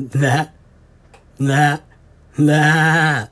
That, that, that.